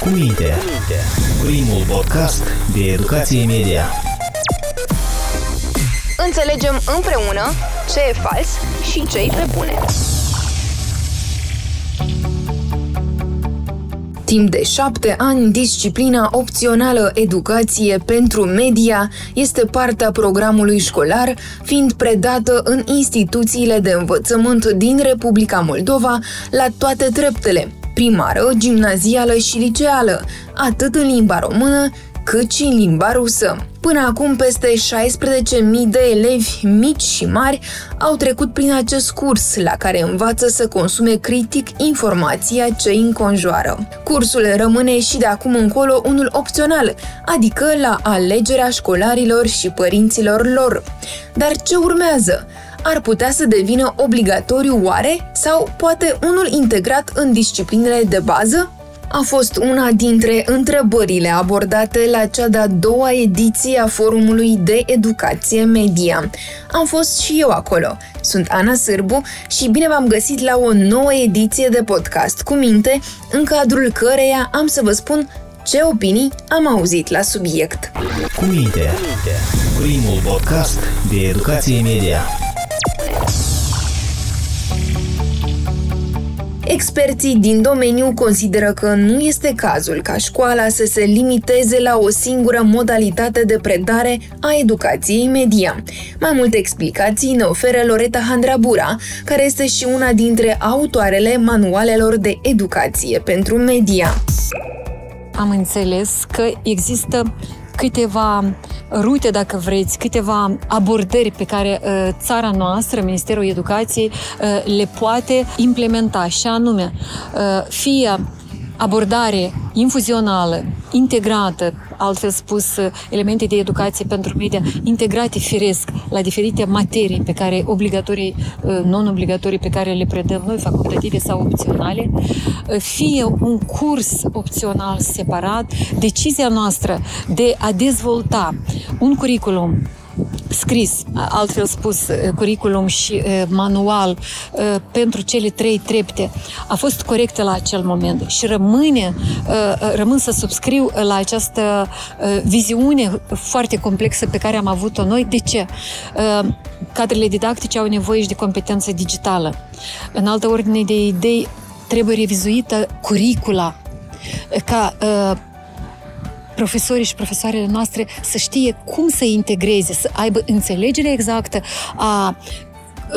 Cu minte. Primul podcast de educație media. Înțelegem împreună ce e fals și ce e pe bune. Timp de șapte ani, disciplina opțională Educație pentru Media este partea programului școlar, fiind predată în instituțiile de învățământ din Republica Moldova la toate treptele, primară, gimnazială și liceală, atât în limba română, cât și în limba rusă. Până acum, peste 16.000 de elevi mici și mari au trecut prin acest curs, la care învață să consume critic informația ce îi înconjoară. Cursul rămâne și de acum încolo unul opțional, adică la alegerea școlarilor și părinților lor. Dar ce urmează? Ar putea să devină obligatoriu oare sau poate unul integrat în disciplinele de bază? A fost una dintre întrebările abordate la cea de-a doua ediție a Forumului de Educație Media. Am fost și eu acolo. Sunt Ana Sârbu și bine v-am găsit la o nouă ediție de podcast cu minte, în cadrul căreia am să vă spun ce opinii am auzit la subiect. Cu minte. Primul podcast de educație media. Experții din domeniu consideră că nu este cazul ca școala să se limiteze la o singură modalitate de predare a educației media. Mai multe explicații ne oferă Loreta Handrabura, care este și una dintre autoarele manualelor de educație pentru media. Am înțeles că există câteva rute, dacă vreți, câteva abordări pe care uh, țara noastră, Ministerul Educației, uh, le poate implementa, și anume, uh, fie abordare infuzională, integrată, altfel spus, elemente de educație pentru media integrate firesc la diferite materii pe care obligatorii, non-obligatorii pe care le predăm noi, facultative sau opționale, fie un curs opțional separat, decizia noastră de a dezvolta un curriculum scris, altfel spus, curriculum și manual pentru cele trei trepte a fost corectă la acel moment și rămâne, rămân să subscriu la această viziune foarte complexă pe care am avut-o noi. De ce? Cadrele didactice au nevoie și de competență digitală. În altă ordine de idei, trebuie revizuită curicula ca profesorii și profesoarele noastre să știe cum să integreze, să aibă înțelegere exactă a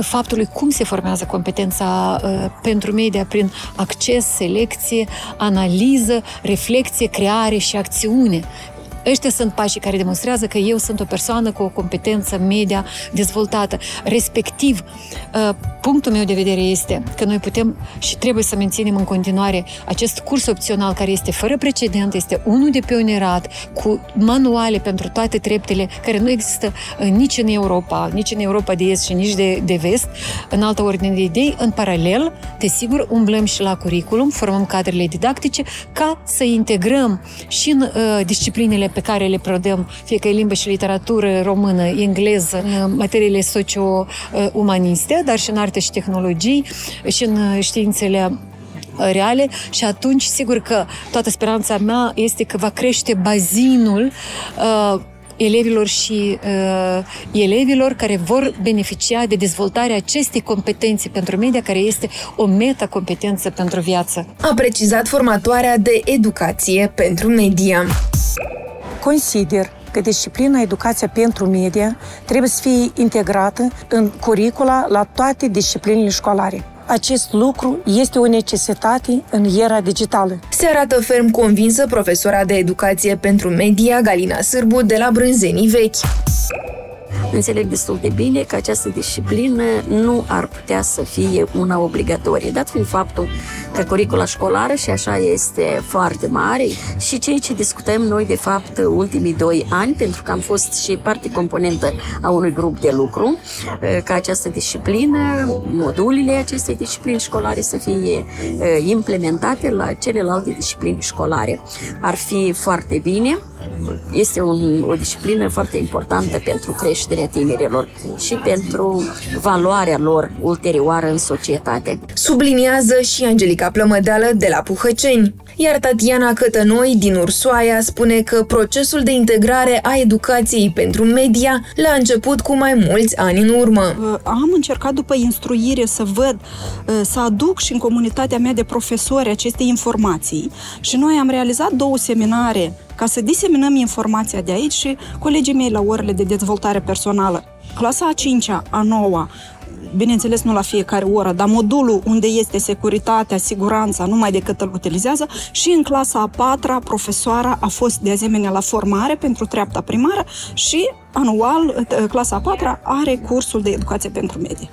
faptului cum se formează competența uh, pentru media prin acces, selecție, analiză, reflexie, creare și acțiune. Ăștia sunt pașii care demonstrează că eu sunt o persoană cu o competență media dezvoltată. Respectiv, uh, punctul meu de vedere este că noi putem și trebuie să menținem în continuare acest curs opțional care este fără precedent, este unul de pionierat, cu manuale pentru toate treptele, care nu există uh, nici în Europa, nici în Europa de Est și nici de, de Vest, în altă ordine de idei. În paralel, desigur, umblăm și la curriculum, formăm cadrele didactice ca să integrăm și în uh, disciplinele pe care le predăm, fie că e limbă și literatură română, engleză, în materiile socio-umaniste, dar și în arte și tehnologii și în științele uh, reale și atunci sigur că toată speranța mea este că va crește bazinul uh, elevilor și uh, elevilor care vor beneficia de dezvoltarea acestei competențe pentru media, care este o metacompetență pentru viață. A precizat formatoarea de educație pentru media. Consider că disciplina educația pentru media trebuie să fie integrată în curicula la toate disciplinele școlare. Acest lucru este o necesitate în era digitală. Se arată ferm convinsă profesora de educație pentru media Galina Sârbu de la Brânzenii Vechi. Înțeleg destul de bine că această disciplină nu ar putea să fie una obligatorie, dat fiind faptul că curicula școlară și așa este foarte mare și ceea ce discutăm noi de fapt ultimii doi ani, pentru că am fost și parte componentă a unui grup de lucru, ca această disciplină, modulele acestei discipline școlare să fie implementate la celelalte discipline școlare. Ar fi foarte bine. Este un, o disciplină foarte importantă pentru creștere creșterea tinerilor și pentru valoarea lor ulterioară în societate. Subliniază și Angelica Plămădeală de la Puhăceni. Iar Tatiana Cătănoi din Ursoaia spune că procesul de integrare a educației pentru media l-a început cu mai mulți ani în urmă. Am încercat după instruire să văd, să aduc și în comunitatea mea de profesori aceste informații și noi am realizat două seminare ca să diseminăm informația de aici și colegii mei la orele de dezvoltare personală. Clasa a 5-a, a 9 bineînțeles nu la fiecare oră, dar modulul unde este securitatea, siguranța, numai decât îl utilizează și în clasa a patra, profesoara a fost de asemenea la formare pentru treapta primară și anual, clasa a patra are cursul de educație pentru medie.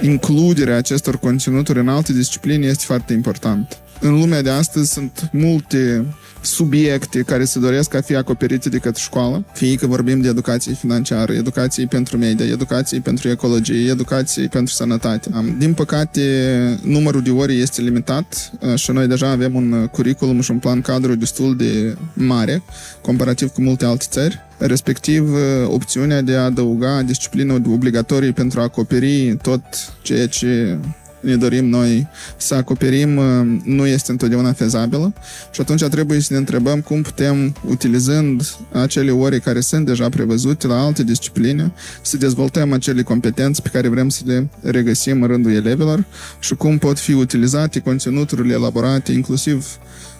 Includerea acestor conținuturi în alte discipline este foarte important. În lumea de astăzi sunt multe subiecte care se doresc a fi acoperite de către școală, fie că vorbim de educație financiară, educație pentru media, educație pentru ecologie, educație pentru sănătate. Din păcate, numărul de ore este limitat uh, și noi deja avem un curriculum și un plan cadru destul de mare, comparativ cu multe alte țări respectiv uh, opțiunea de a adăuga disciplină obligatorie pentru a acoperi tot ceea ce ne dorim noi să acoperim uh, nu este întotdeauna fezabilă. Și atunci trebuie să ne întrebăm cum putem, utilizând acele ore care sunt deja prevăzute la alte discipline, să dezvoltăm acele competențe pe care vrem să le regăsim în rândul elevilor și cum pot fi utilizate conținuturile elaborate, inclusiv Uh,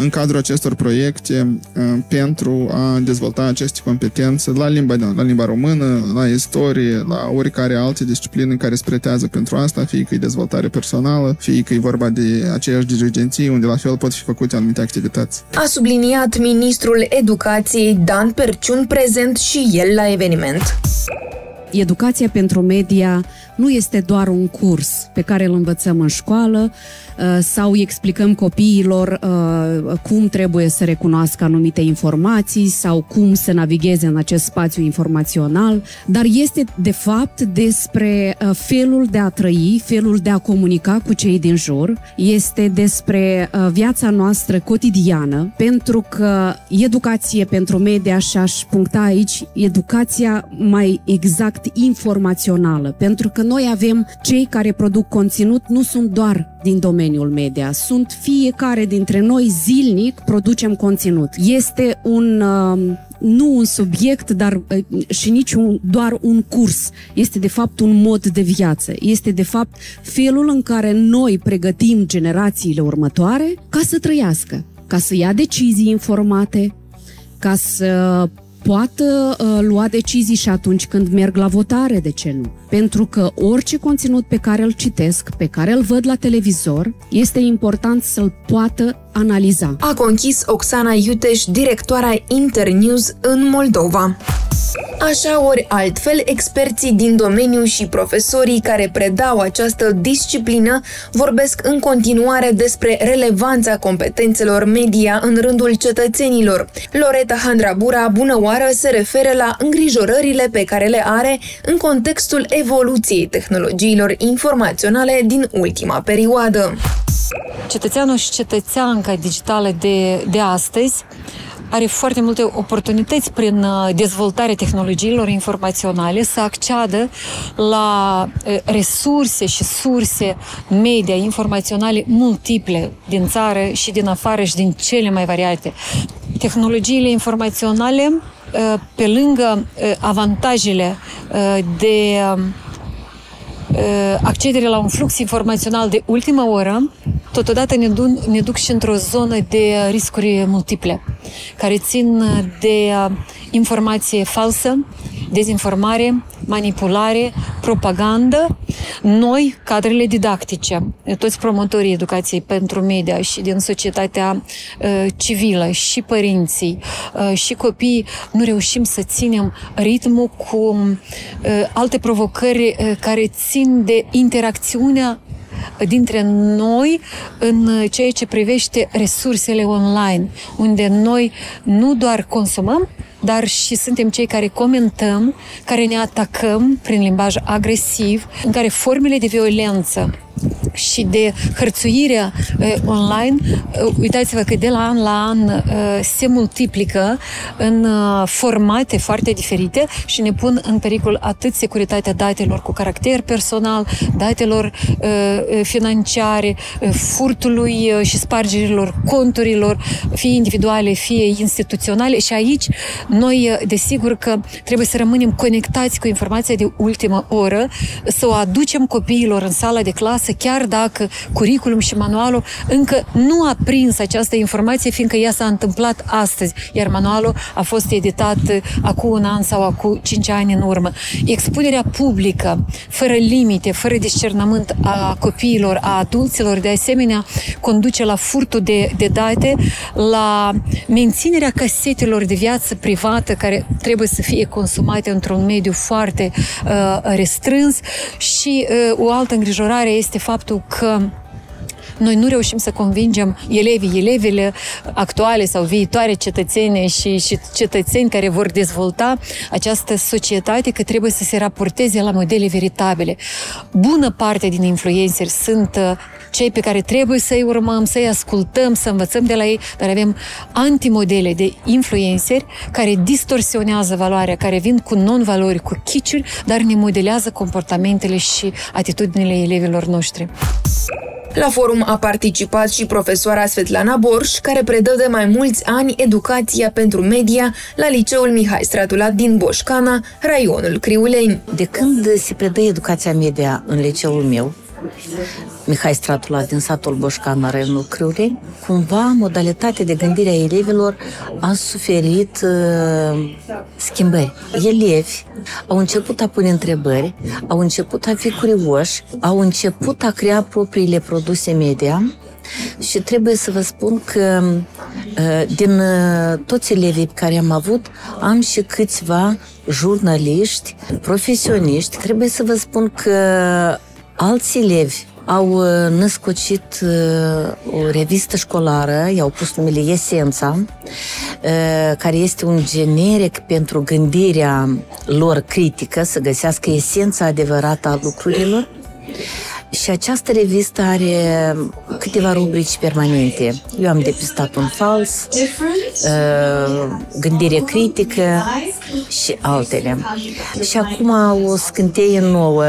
în cadrul acestor proiecte uh, pentru a dezvolta aceste competențe la limba, la limba română, la istorie, la oricare alte discipline care se pretează pentru asta, fie că e dezvoltare personală, fie că e vorba de aceeași dirigenții unde la fel pot fi făcute anumite activități. A subliniat ministrul educației Dan Perciun prezent și el la eveniment. Educația pentru media nu este doar un curs pe care îl învățăm în școală uh, sau îi explicăm copiilor uh, cum trebuie să recunoască anumite informații sau cum să navigheze în acest spațiu informațional, dar este de fapt despre uh, felul de a trăi, felul de a comunica cu cei din jur, este despre viața noastră cotidiană, pentru că educație pentru media și aș puncta aici educația mai exact informațională, pentru că noi avem cei care produc conținut, nu sunt doar din domeniul media, sunt fiecare dintre noi zilnic producem conținut. Este un uh, nu un subiect, dar uh, și nici un, doar un curs. Este de fapt un mod de viață. Este de fapt felul în care noi pregătim generațiile următoare ca să trăiască, ca să ia decizii informate, ca să poată uh, lua decizii și atunci când merg la votare, de ce nu? Pentru că orice conținut pe care îl citesc, pe care îl văd la televizor, este important să-l poată analiza. A conchis Oxana Iuteș, directoarea Internews în Moldova. Așa ori altfel, experții din domeniu și profesorii care predau această disciplină vorbesc în continuare despre relevanța competențelor media în rândul cetățenilor. Loreta Handrabura, bună oară, se referă la îngrijorările pe care le are în contextul evoluției tehnologiilor informaționale din ultima perioadă. Cetățeanul și cetățeanca digitală de, de astăzi are foarte multe oportunități prin uh, dezvoltarea tehnologiilor informaționale să acceadă la uh, resurse și surse media informaționale multiple din țară și din afară și din cele mai variate. Tehnologiile informaționale, uh, pe lângă avantajele de accedere la un flux informațional de ultimă oră, totodată ne, duc, ne duc și într-o zonă de riscuri multiple, care țin de informație falsă, dezinformare, manipulare, propagandă. Noi, cadrele didactice, toți promotorii educației pentru media și din societatea uh, civilă și părinții uh, și copiii, nu reușim să ținem ritmul cu uh, alte provocări uh, care țin de interacțiunea dintre noi în ceea ce privește resursele online, unde noi nu doar consumăm, dar și suntem cei care comentăm, care ne atacăm prin limbaj agresiv, în care formele de violență și de hărțuirea uh, online, uh, uitați-vă că de la an la an uh, se multiplică în uh, formate foarte diferite și ne pun în pericol atât securitatea datelor cu caracter personal, datelor uh, financiare, uh, furtului uh, și spargerilor conturilor, fie individuale, fie instituționale. Și aici noi, uh, desigur că trebuie să rămânem conectați cu informația de ultimă oră, să o aducem copiilor în sala de clasă, chiar dacă curriculum și manualul încă nu a prins această informație, fiindcă ea s-a întâmplat astăzi, iar manualul a fost editat uh, acum un an sau acum cinci ani în urmă. Expunerea publică, fără limite, fără discernământ a copiilor, a adulților, de asemenea, conduce la furtul de, de date, la menținerea casetelor de viață privată care trebuie să fie consumate într-un mediu foarte uh, restrâns și uh, o altă îngrijorare este faptul că noi nu reușim să convingem elevii, elevele actuale sau viitoare cetățene și, și cetățeni care vor dezvolta această societate că trebuie să se raporteze la modele veritabile. Bună parte din influenceri sunt uh, cei pe care trebuie să-i urmăm, să-i ascultăm, să învățăm de la ei, dar avem antimodele de influenceri care distorsionează valoarea, care vin cu non-valori, cu chiciuri, dar ne modelează comportamentele și atitudinile elevilor noștri. La forum a participat și profesoara Svetlana Borș, care predă de mai mulți ani educația pentru media la liceul Mihai Stratulat din Boșcana, raionul Criuleni. De când se predă educația media în liceul meu, Mihai Stratula din satul Boșcan, raionul Criuleni, cumva modalitatea de gândire a elevilor a suferit uh, schimbări. Elevi au început a pune întrebări, au început a fi curioși, au început a crea propriile produse media și trebuie să vă spun că uh, din uh, toți elevii pe care am avut, am și câțiva jurnaliști, profesioniști. Trebuie să vă spun că alți elevi au uh, născocit uh, o revistă școlară, i-au pus numele Esența, uh, care este un generic pentru gândirea lor critică, să găsească esența adevărată a lucrurilor. Și această revistă are câteva rubrici permanente. Eu am depistat un fals, gândire critică și altele. Și acum o scânteie nouă.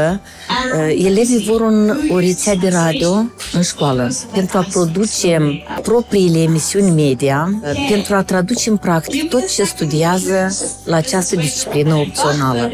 Elevii vor un, o rețea de radio în școală pentru a produce propriile emisiuni media, pentru a traduce în practic tot ce studiază la această disciplină opțională.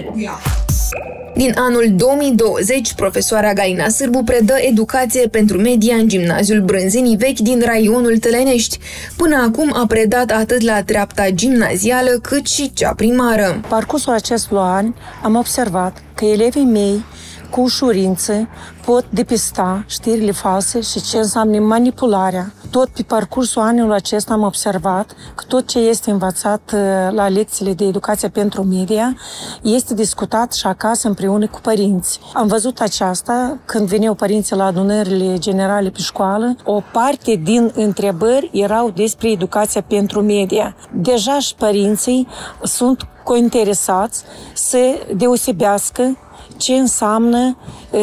Din anul 2020, profesoara Galina Sârbu predă educație pentru media în gimnaziul Brânzenii Vechi din raionul Tălenești. Până acum a predat atât la treapta gimnazială cât și cea primară. Parcursul acestui an am observat că elevii mei cu ușurință pot depista știrile false și ce înseamnă manipularea. Tot pe parcursul anului acesta am observat că tot ce este învățat uh, la lecțiile de educație pentru media este discutat și acasă împreună cu părinți. Am văzut aceasta când veneau părinții la adunările generale pe școală. O parte din întrebări erau despre educația pentru media. Deja și părinții sunt cointeresați să deosebească ce înseamnă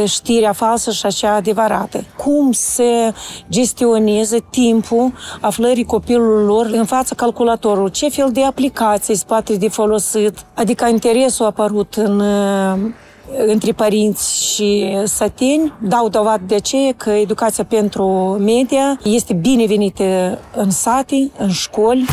știrea falsă și acea adevărată. Cum se gestionează timpul aflării copilului lor în fața calculatorului, ce fel de aplicații se poate de folosit, adică interesul a apărut în între părinți și sateni dau dovadă de aceea că educația pentru media este binevenită în sate, în școli.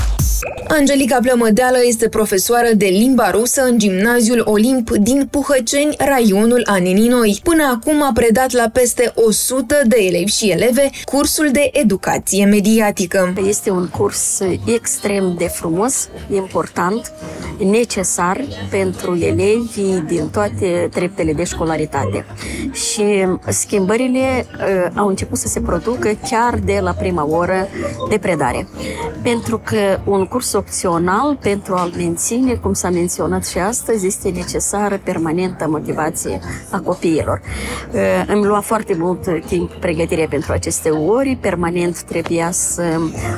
Angelica Plămădeală este profesoară de limba rusă în gimnaziul Olimp din Puhăceni, raionul Aneninoi. Până acum a predat la peste 100 de elevi și eleve cursul de educație mediatică. Este un curs extrem de frumos, important, necesar pentru elevii din toate treptele de școlaritate. Și schimbările uh, au început să se producă chiar de la prima oră de predare. Pentru că un un curs opțional pentru a menține, cum s-a menționat și astăzi, este necesară permanentă motivație a copiilor. Îmi lua foarte mult timp pregătirea pentru aceste ori, permanent trebuia să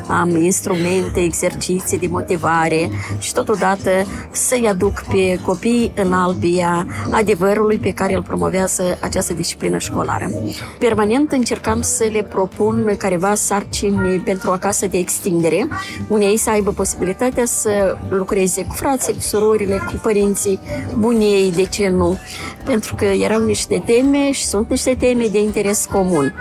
am instrumente, exerciții de motivare și totodată să-i aduc pe copii în albia adevărului pe care îl promovează această disciplină școlară. Permanent încercam să le propun careva sarcini pentru acasă de extindere, unde ei să aibă posibilitatea să lucreze cu frații, cu surorile, cu părinții, bunii, de ce nu, pentru că erau niște teme și sunt niște teme de interes comun.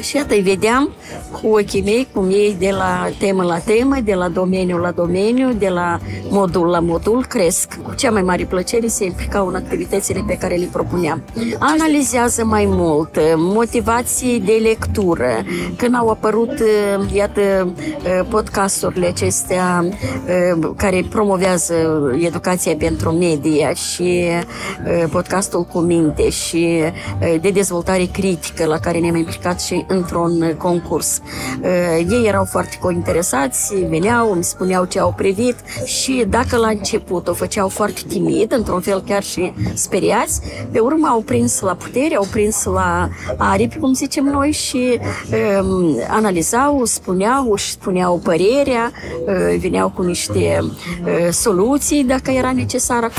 Și iată, îi vedeam cu ochii mei cum ei de la temă la temă, de la domeniu la domeniu, de la modul la modul cresc. Cu cea mai mare plăcere se implicau în activitățile pe care le propuneam. Analizează mai mult, motivații de lectură. Când au apărut, iată, podcasturile acestea care promovează educația pentru media și podcastul cu minte și de dezvoltare critică la care ne-am implicat și într-un concurs. Ei erau foarte cointeresați, veneau, îmi spuneau ce au privit și dacă la început o făceau foarte timid, într-un fel chiar și speriați, pe urmă au prins la putere, au prins la aripi, cum zicem noi, și um, analizau, spuneau, își spuneau părerea, uh, veneau cu niște uh, soluții dacă era necesară.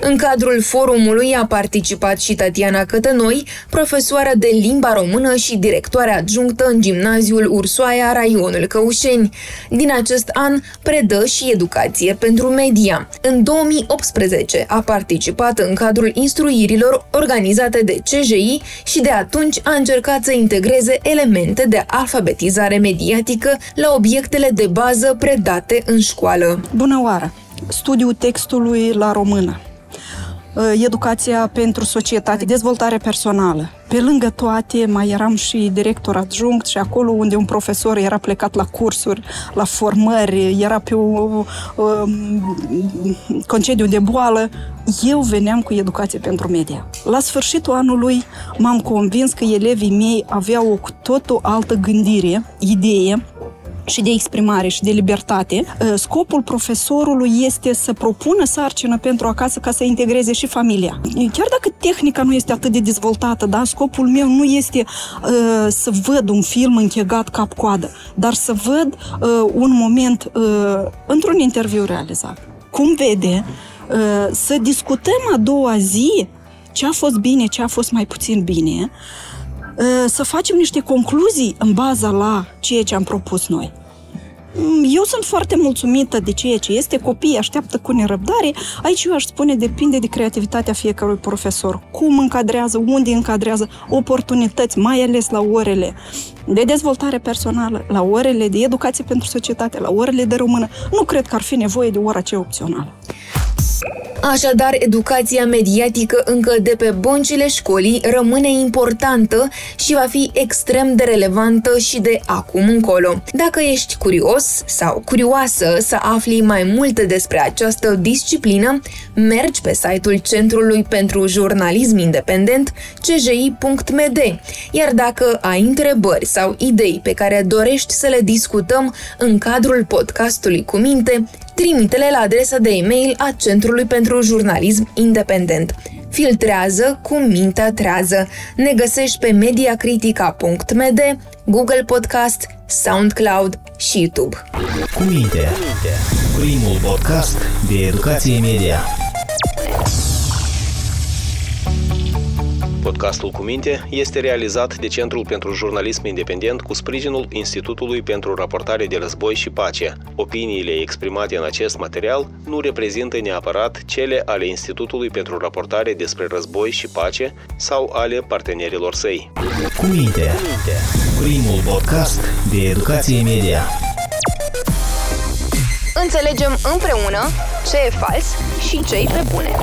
În cadrul forumului a participat și Tatiana Cătănoi, profesoară de limba română și directoare adjunctă în gimnaziul Ursoaia, raionul Căușeni. Din acest an predă și educație pentru media. În 2018 a participat în cadrul instruirilor organizate de CJI și de atunci a încercat să integreze elemente de alfabetizare mediatică la obiectele de bază predate în școală. Bună oară! Studiul textului la română educația pentru societate, dezvoltare personală. Pe lângă toate, mai eram și director adjunct și acolo unde un profesor era plecat la cursuri, la formări, era pe un um, concediu de boală, eu veneam cu educație pentru media. La sfârșitul anului m-am convins că elevii mei aveau o totul altă gândire, idee, și de exprimare și de libertate, ă, scopul profesorului este să propună sarcină pentru acasă ca să integreze și familia. Chiar dacă tehnica nu este atât de dezvoltată, da, scopul meu nu este uh, să văd un film închegat cap-coadă, dar să văd uh, un moment uh, într-un interviu realizat. Cum vede, uh, să discutăm a doua zi ce a fost bine, ce a fost mai puțin bine, Ă, să facem niște concluzii în baza la ceea ce am propus noi. Mm, eu sunt foarte mulțumită de ceea ce este, copiii așteaptă cu nerăbdare. Aici eu aș spune depinde de creativitatea fiecărui profesor. Cum încadrează, unde încadrează oportunități, mai ales la orele de dezvoltare personală, la orele de educație pentru societate, la orele de română. Nu cred că ar fi nevoie de ora aceea opțională. Așadar, educația mediatică încă de pe băncile școlii rămâne importantă și va fi extrem de relevantă și de acum încolo. Dacă ești curios sau curioasă să afli mai multe despre această disciplină, mergi pe site-ul Centrului pentru Jurnalism Independent, cji.md, iar dacă ai întrebări sau idei pe care dorești să le discutăm în cadrul podcastului cu minte, trimite-le la adresa de e-mail a Centrului pentru Jurnalism Independent. Filtrează cu mintea trează. Ne găsești pe mediacritica.md, Google Podcast, SoundCloud și YouTube. Cu minte, primul podcast de educație media. Podcastul cu minte este realizat de Centrul pentru Jurnalism Independent cu sprijinul Institutului pentru Raportare de Război și Pace. Opiniile exprimate în acest material nu reprezintă neapărat cele ale Institutului pentru Raportare despre Război și Pace sau ale partenerilor săi. Cu minte, primul podcast de educație media. Înțelegem împreună ce e fals și ce e pe bune.